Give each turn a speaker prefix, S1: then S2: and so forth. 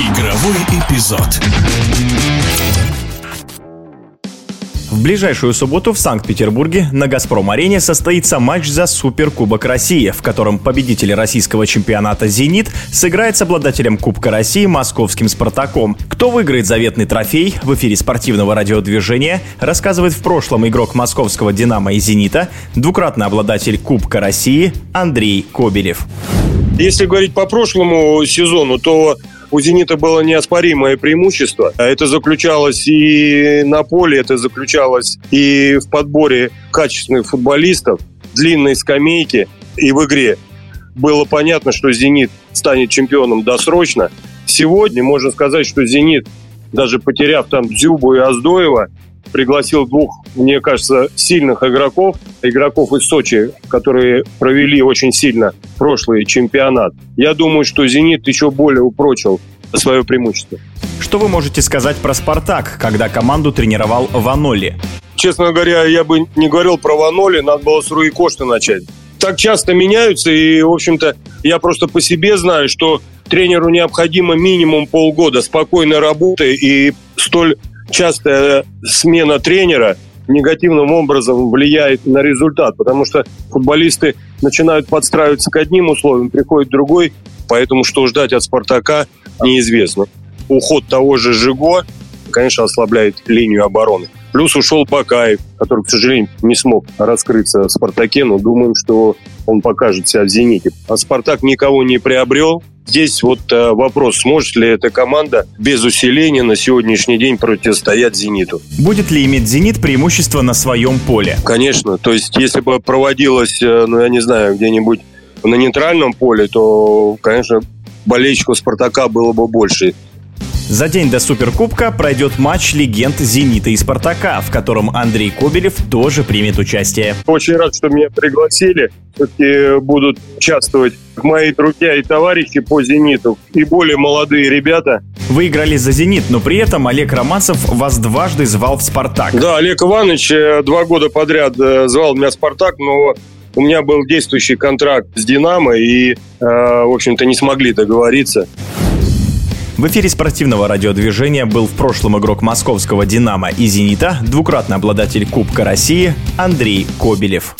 S1: Игровой эпизод. В ближайшую субботу в Санкт-Петербурге на «Газпром-арене» состоится матч за Суперкубок России, в котором победитель российского чемпионата «Зенит» сыграет с обладателем Кубка России московским «Спартаком». Кто выиграет заветный трофей в эфире спортивного радиодвижения, рассказывает в прошлом игрок московского «Динамо» и «Зенита», двукратный обладатель Кубка России Андрей Кобелев.
S2: Если говорить по прошлому сезону, то у «Зенита» было неоспоримое преимущество. Это заключалось и на поле, это заключалось и в подборе качественных футболистов, длинной скамейки и в игре. Было понятно, что «Зенит» станет чемпионом досрочно. Сегодня можно сказать, что «Зенит», даже потеряв там Дзюбу и Аздоева, пригласил двух, мне кажется, сильных игроков, игроков из Сочи, которые провели очень сильно прошлый чемпионат. Я думаю, что «Зенит» еще более упрочил свое преимущество.
S1: Что вы можете сказать про «Спартак», когда команду тренировал Ваноли?
S2: Честно говоря, я бы не говорил про Ваноли, надо было с Руи Кошта начать. Так часто меняются, и, в общем-то, я просто по себе знаю, что тренеру необходимо минимум полгода спокойной работы и столь частая смена тренера негативным образом влияет на результат, потому что футболисты начинают подстраиваться к одним условиям, приходит другой, поэтому что ждать от «Спартака» неизвестно. Уход того же Жиго, конечно, ослабляет линию обороны. Плюс ушел Бакаев, который, к сожалению, не смог раскрыться в «Спартаке», но думаем, что он покажет себя в «Зените». А «Спартак» никого не приобрел, Здесь вот э, вопрос, сможет ли эта команда без усиления на сегодняшний день противостоять «Зениту».
S1: Будет ли иметь «Зенит» преимущество на своем поле?
S2: Конечно. То есть, если бы проводилось, э, ну, я не знаю, где-нибудь на нейтральном поле, то, конечно, болельщиков «Спартака» было бы больше.
S1: За день до Суперкубка пройдет матч легенд «Зенита» и «Спартака», в котором Андрей Кобелев тоже примет участие.
S2: Очень рад, что меня пригласили. Все-таки будут участвовать мои друзья и товарищи по «Зениту» и более молодые ребята.
S1: Вы играли за «Зенит», но при этом Олег Романцев вас дважды звал в «Спартак».
S2: Да, Олег Иванович э, два года подряд э, звал меня в «Спартак», но у меня был действующий контракт с «Динамо», и, э, в общем-то, не смогли договориться.
S1: В эфире спортивного радиодвижения был в прошлом игрок московского «Динамо» и «Зенита», двукратный обладатель Кубка России Андрей Кобелев.